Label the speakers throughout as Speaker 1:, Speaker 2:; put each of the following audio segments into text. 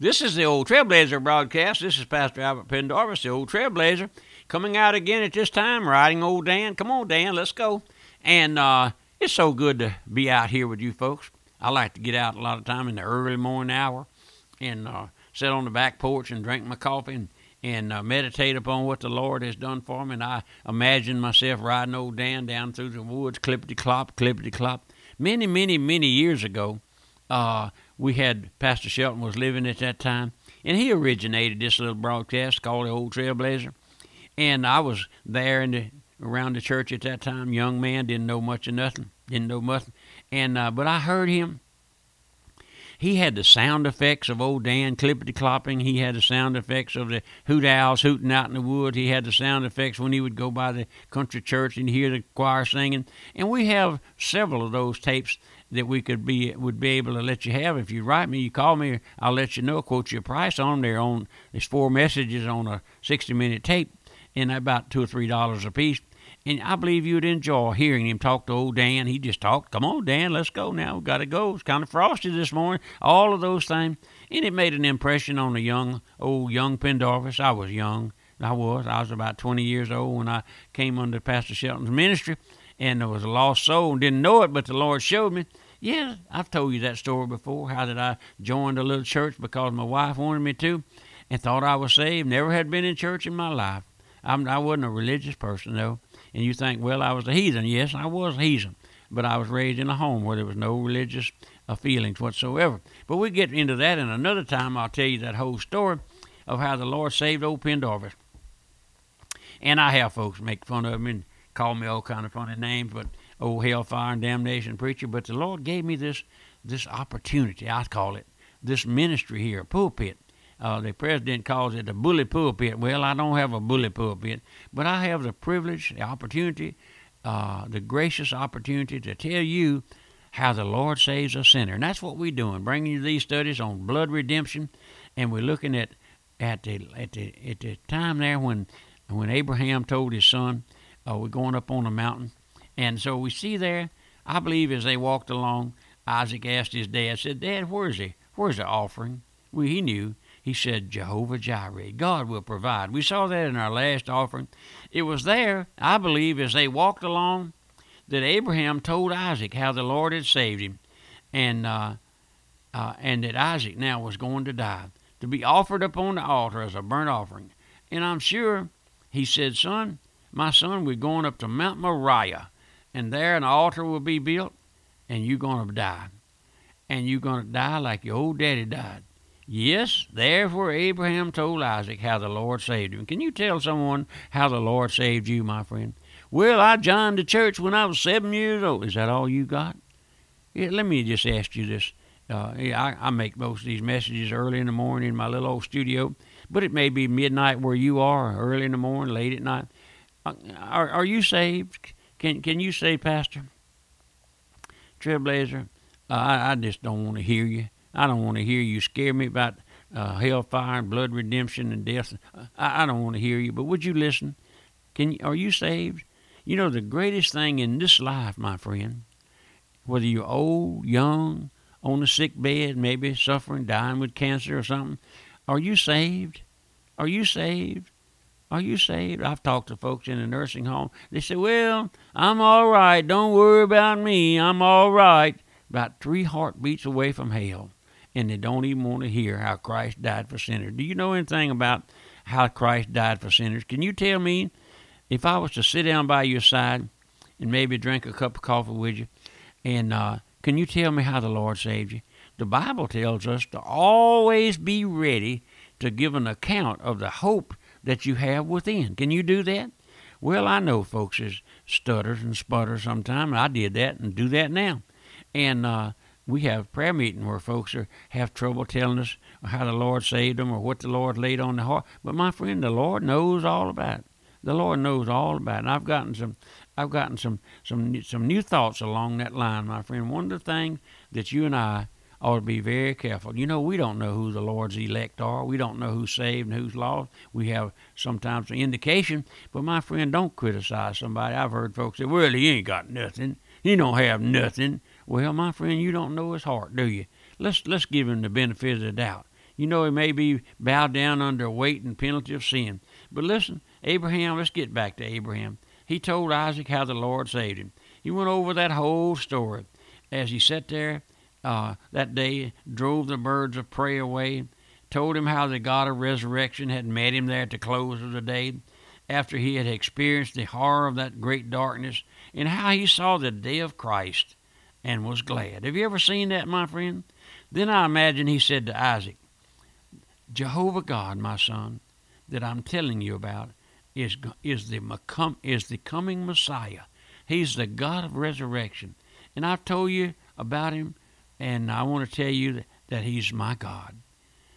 Speaker 1: This is the Old Trailblazer broadcast. This is Pastor Albert Pendarvis, the Old Trailblazer, coming out again at this time, riding old Dan. Come on, Dan, let's go. And uh, it's so good to be out here with you folks. I like to get out a lot of time in the early morning hour and uh, sit on the back porch and drink my coffee and, and uh, meditate upon what the Lord has done for me. And I imagine myself riding old Dan down through the woods, clippity clop, clippity clop. Many, many, many years ago, uh, we had Pastor Shelton was living at that time, and he originated this little broadcast called the Old Trailblazer. And I was there in the around the church at that time, young man, didn't know much of nothing, didn't know nothing, and uh, but I heard him. He had the sound effects of old Dan clippity clopping. He had the sound effects of the hoot owls hooting out in the wood. He had the sound effects when he would go by the country church and hear the choir singing. And we have several of those tapes that we could be would be able to let you have. If you write me, you call me, I'll let you know, quote you a price on there. On there's four messages on a 60 minute tape, and about two or three dollars a piece. And I believe you'd enjoy hearing him talk to old Dan. He just talked, "Come on, Dan, let's go now. We got to go. It's kind of frosty this morning." All of those things, and it made an impression on the young old young Pendarvis. I was young. I was. I was about 20 years old when I came under Pastor Shelton's ministry and there was a lost soul and didn't know it, but the Lord showed me. Yeah, I've told you that story before. How did I join a little church because my wife wanted me to, and thought I was saved. Never had been in church in my life. I'm, I wasn't a religious person though. And you think, well, I was a heathen. Yes, I was a heathen, but I was raised in a home where there was no religious uh, feelings whatsoever. But we get into that in another time. I'll tell you that whole story of how the Lord saved old Pendarvis. And I have folks make fun of me and call me all kind of funny names, but old hellfire and damnation preacher. But the Lord gave me this this opportunity. I call it this ministry here, pulpit. Uh, the president calls it a bully pulpit. Well, I don't have a bully pulpit, but I have the privilege, the opportunity, uh, the gracious opportunity to tell you how the Lord saves a sinner. And that's what we're doing, bringing you these studies on blood redemption, and we're looking at at the at the at the time there when when Abraham told his son uh, we're going up on a mountain. And so we see there, I believe as they walked along, Isaac asked his dad, said, Dad, where's he? Where's the offering? Well, he knew. He said, Jehovah Jireh, God will provide. We saw that in our last offering. It was there, I believe, as they walked along, that Abraham told Isaac how the Lord had saved him, and uh, uh, and that Isaac now was going to die, to be offered up on the altar as a burnt offering. And I'm sure he said, Son, my son, we're going up to Mount Moriah, and there an altar will be built, and you're going to die. And you're going to die like your old daddy died. Yes, therefore Abraham told Isaac how the Lord saved him. Can you tell someone how the Lord saved you, my friend? Well, I joined the church when I was seven years old. Is that all you got? Yeah, let me just ask you this. Uh, I, I make most of these messages early in the morning in my little old studio, but it may be midnight where you are, early in the morning, late at night. Uh, are, are you saved? Can can you say, Pastor? Trailblazer, uh, I, I just don't want to hear you. I don't want to hear you scare me about uh, hellfire and blood redemption and death. I, I don't want to hear you. But would you listen? Can you, are you saved? You know the greatest thing in this life, my friend, whether you're old, young, on a sick bed, maybe suffering, dying with cancer or something, are you saved? Are you saved? Are you saved? I've talked to folks in a nursing home. They say, Well, I'm all right. Don't worry about me. I'm all right. About three heartbeats away from hell. And they don't even want to hear how Christ died for sinners. Do you know anything about how Christ died for sinners? Can you tell me if I was to sit down by your side and maybe drink a cup of coffee with you, and uh, can you tell me how the Lord saved you? The Bible tells us to always be ready to give an account of the hope that you have within. Can you do that? Well, I know folks is stutters and sputters sometimes. I did that and do that now. And uh, we have prayer meeting where folks are have trouble telling us how the Lord saved them or what the Lord laid on the heart. But my friend, the Lord knows all about it. The Lord knows all about it. And I've gotten some I've gotten some some some new thoughts along that line, my friend. One of the things that you and I ought to be very careful. You know, we don't know who the Lord's elect are. We don't know who's saved and who's lost. We have sometimes an indication, but my friend, don't criticize somebody. I've heard folks say, well, he ain't got nothing. He don't have nothing. Well, my friend, you don't know his heart, do you? Let's let's give him the benefit of the doubt. You know, he may be bowed down under weight and penalty of sin. But listen, Abraham, let's get back to Abraham. He told Isaac how the Lord saved him. He went over that whole story as he sat there uh, that day, drove the birds of prey away, told him how the God of resurrection had met him there at the close of the day after he had experienced the horror of that great darkness, and how he saw the day of Christ and was glad. Have you ever seen that, my friend? Then I imagine he said to Isaac, Jehovah God, my son, that I'm telling you about, is, is, the, is the coming Messiah. He's the God of resurrection. And I've told you about him, and I want to tell you that, that he's my God.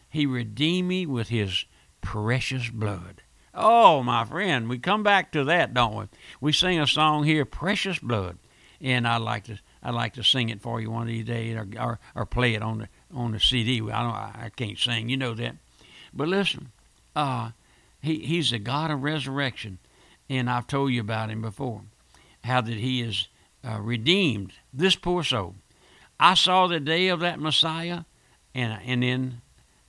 Speaker 1: He redeemed me with his precious blood. Oh, my friend, we come back to that, don't we? We sing a song here, "Precious Blood," and I like to I like to sing it for you one of these days, or or, or play it on the on the CD. I don't I can't sing, you know that, but listen, uh, he he's the God of resurrection, and I've told you about him before, how that he has uh, redeemed this poor soul. I saw the day of that Messiah, and and then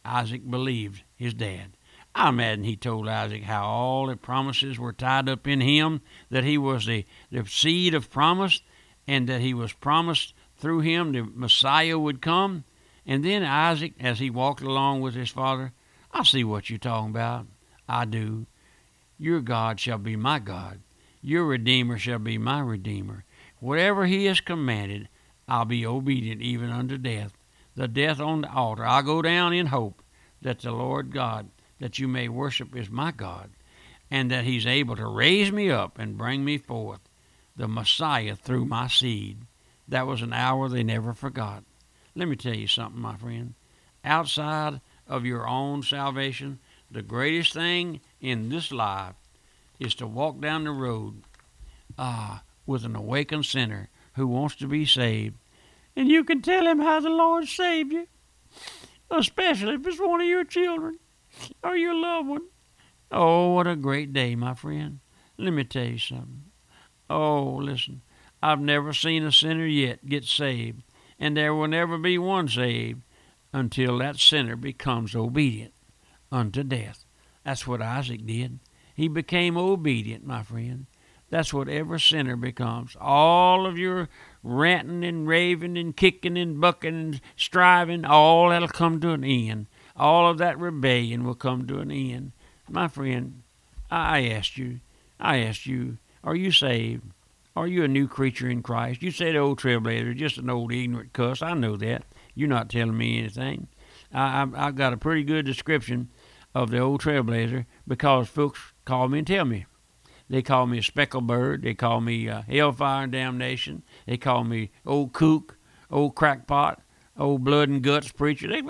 Speaker 1: Isaac believed his dad. I imagine he told Isaac how all the promises were tied up in him, that he was the, the seed of promise, and that he was promised through him the Messiah would come. And then Isaac, as he walked along with his father, I see what you're talking about. I do. Your God shall be my God. Your Redeemer shall be my Redeemer. Whatever he has commanded, I'll be obedient even unto death. The death on the altar. I'll go down in hope that the Lord God that you may worship is my God, and that he's able to raise me up and bring me forth, the Messiah through my seed. That was an hour they never forgot. Let me tell you something, my friend. Outside of your own salvation, the greatest thing in this life is to walk down the road uh, with an awakened sinner who wants to be saved. And you can tell him how the Lord saved you, especially if it's one of your children or your loved one. Oh, what a great day, my friend. Let me tell you something. Oh, listen, I've never seen a sinner yet get saved, and there will never be one saved until that sinner becomes obedient unto death. That's what Isaac did. He became obedient, my friend. That's what every sinner becomes. All of your ranting and raving and kicking and bucking and striving, all that'll come to an end all of that rebellion will come to an end. My friend, I asked you, I asked you, are you saved? Are you a new creature in Christ? You say the old trailblazer, just an old ignorant cuss. I know that. You're not telling me anything. I, I, I've got a pretty good description of the old trailblazer because folks call me and tell me. They call me a speckled bird. They call me uh, hellfire and damnation. They call me old kook, old crackpot old blood and guts preacher. They,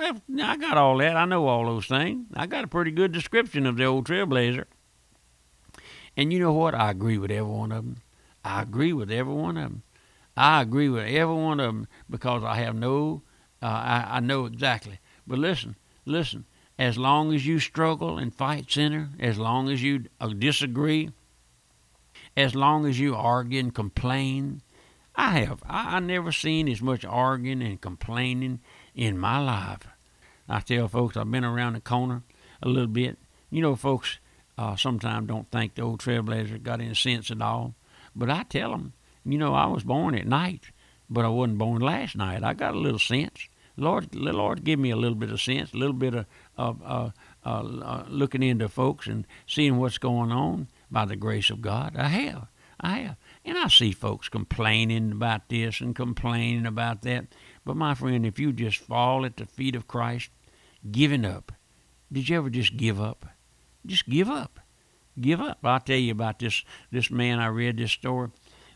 Speaker 1: I got all that. I know all those things. I got a pretty good description of the old trailblazer. And you know what? I agree with every one of them. I agree with every one of them. I agree with every one of them because I have no, uh, I, I know exactly. But listen, listen. As long as you struggle and fight sinner, as long as you uh, disagree, as long as you argue and complain, I have. I, I never seen as much arguing and complaining in my life. I tell folks I've been around the corner a little bit. You know, folks uh, sometimes don't think the old trailblazer got any sense at all. But I tell them, you know, I was born at night, but I wasn't born last night. I got a little sense. Lord, Lord give me a little bit of sense, a little bit of, of uh, uh, looking into folks and seeing what's going on by the grace of God. I have. I have. And I see folks complaining about this and complaining about that. But my friend, if you just fall at the feet of Christ, giving up, did you ever just give up? Just give up. Give up. I'll tell you about this this man I read this story.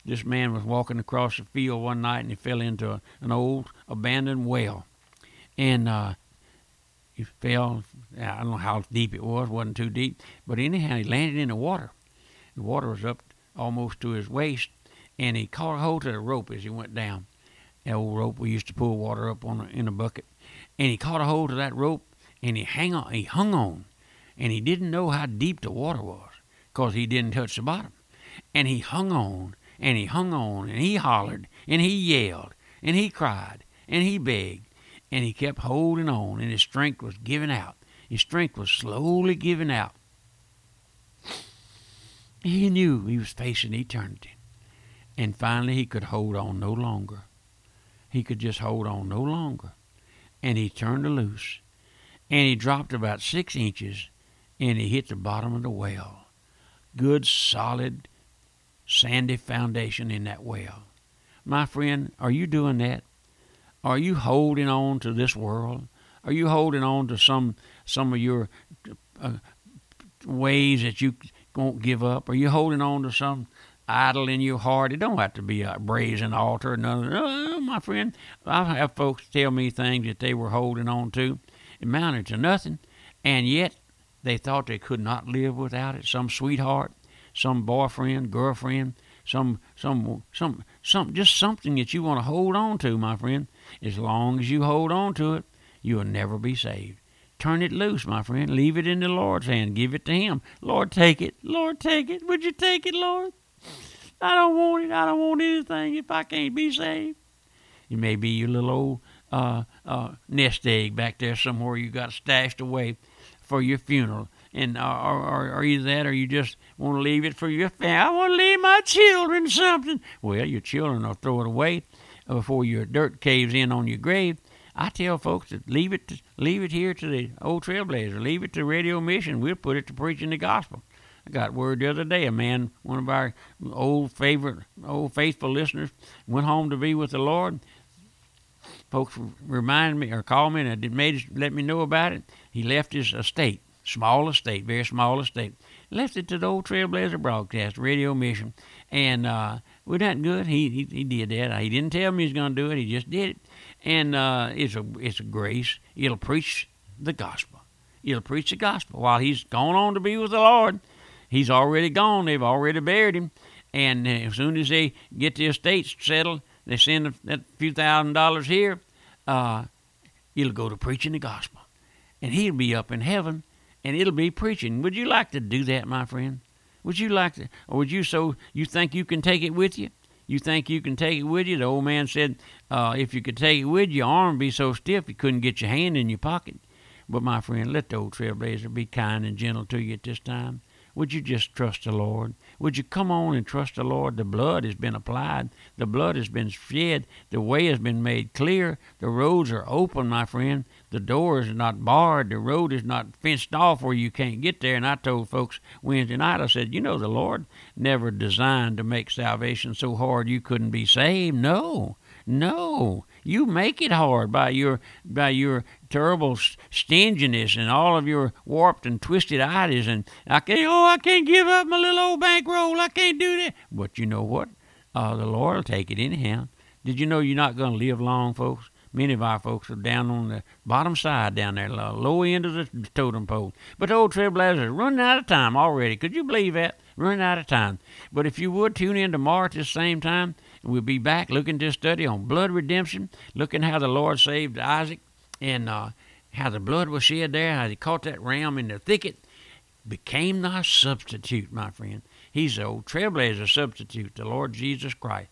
Speaker 1: This man was walking across the field one night and he fell into a, an old abandoned well. And uh, he fell. I don't know how deep it was. wasn't too deep. But anyhow, he landed in the water. The water was up almost to his waist, and he caught a hold of the rope as he went down. The old rope we used to pull water up on a, in a bucket, and he caught a hold of that rope, and he hang on, he hung on, and he didn't know how deep the water was, cause he didn't touch the bottom, and he hung on, and he hung on, and he hollered, and he yelled, and he cried, and he begged, and he kept holding on, and his strength was giving out. His strength was slowly giving out. He knew he was facing eternity. And finally, he could hold on no longer. He could just hold on no longer. And he turned loose. And he dropped about six inches and he hit the bottom of the well. Good, solid, sandy foundation in that well. My friend, are you doing that? Are you holding on to this world? Are you holding on to some some of your uh, ways that you won't give up? Are you holding on to some idol in your heart? It don't have to be a brazen altar. or nothing. No, my friend, I have folks tell me things that they were holding on to. It amounted to nothing, and yet they thought they could not live without it. Some sweetheart, some boyfriend, girlfriend, some some some some just something that you want to hold on to, my friend. As long as you hold on to it, you will never be saved. Turn it loose, my friend. Leave it in the Lord's hand. Give it to Him. Lord, take it. Lord, take it. Would you take it, Lord? I don't want it. I don't want anything if I can't be saved. It may be your little old uh, uh, nest egg back there somewhere you got stashed away for your funeral. And or, or, or that or you just want to leave it for your family. I want to leave my children something. Well, your children will throw it away before your dirt caves in on your grave. I tell folks to leave it to, leave it here to the old trailblazer. Leave it to Radio Mission. We'll put it to preaching the gospel. I got word the other day. A man, one of our old favorite, old faithful listeners, went home to be with the Lord. Folks reminded me or called me and made let me know about it. He left his estate, small estate, very small estate, left it to the old Trailblazer broadcast, radio mission, and uh, wasn't that good? He, he he did that. He didn't tell me he was going to do it. He just did it, and uh, it's a it's a grace. It'll preach the gospel. It'll preach the gospel while he's gone on to be with the Lord. He's already gone. They've already buried him. And uh, as soon as they get the estates settled, they send a few thousand dollars here. Uh, it'll go to preaching the gospel, and he'll be up in heaven, and it'll be preaching. Would you like to do that, my friend? Would you like to, or would you so you think you can take it with you? You think you can take it with you? The old man said, uh, if you could take it with you, your arm would be so stiff you couldn't get your hand in your pocket. But my friend, let the old trailblazer be kind and gentle to you at this time. Would you just trust the Lord? Would you come on and trust the Lord? The blood has been applied. The blood has been shed. The way has been made clear. The roads are open, my friend. The door is not barred. The road is not fenced off where you can't get there. And I told folks Wednesday night, I said, you know, the Lord never designed to make salvation so hard you couldn't be saved. No. No, you make it hard by your by your terrible stinginess and all of your warped and twisted ideas. And I can't, oh, I can't give up my little old bankroll. I can't do that. But you know what? Uh, the Lord will take it anyhow. Did you know you're not going to live long, folks? Many of our folks are down on the bottom side down there, the low end of the totem pole. But the old trailblazers are running out of time already. Could you believe that? Running out of time. But if you would tune in tomorrow at this same time, we'll be back looking to study on blood redemption, looking how the Lord saved Isaac and uh, how the blood was shed there, how he caught that ram in the thicket, became thy substitute, my friend. He's the old trailblazer substitute, the Lord Jesus Christ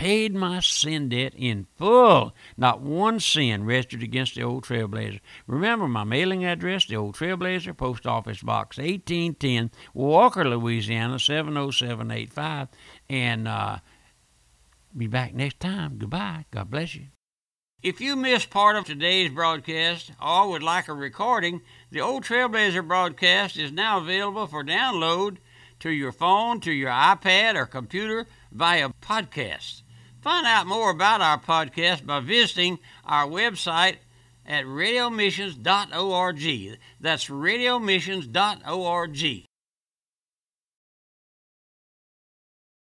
Speaker 1: paid my sin debt in full. Not one sin rested against the old Trailblazer. Remember my mailing address, the old Trailblazer, Post Office Box 1810, Walker, Louisiana 70785. And uh, be back next time. Goodbye. God bless you. If you missed part of today's broadcast or would like a recording, the Old Trailblazer broadcast is now available for download to your phone, to your iPad, or computer via podcast. Find out more about our podcast by visiting our website at radiomissions.org. That's radiomissions.org.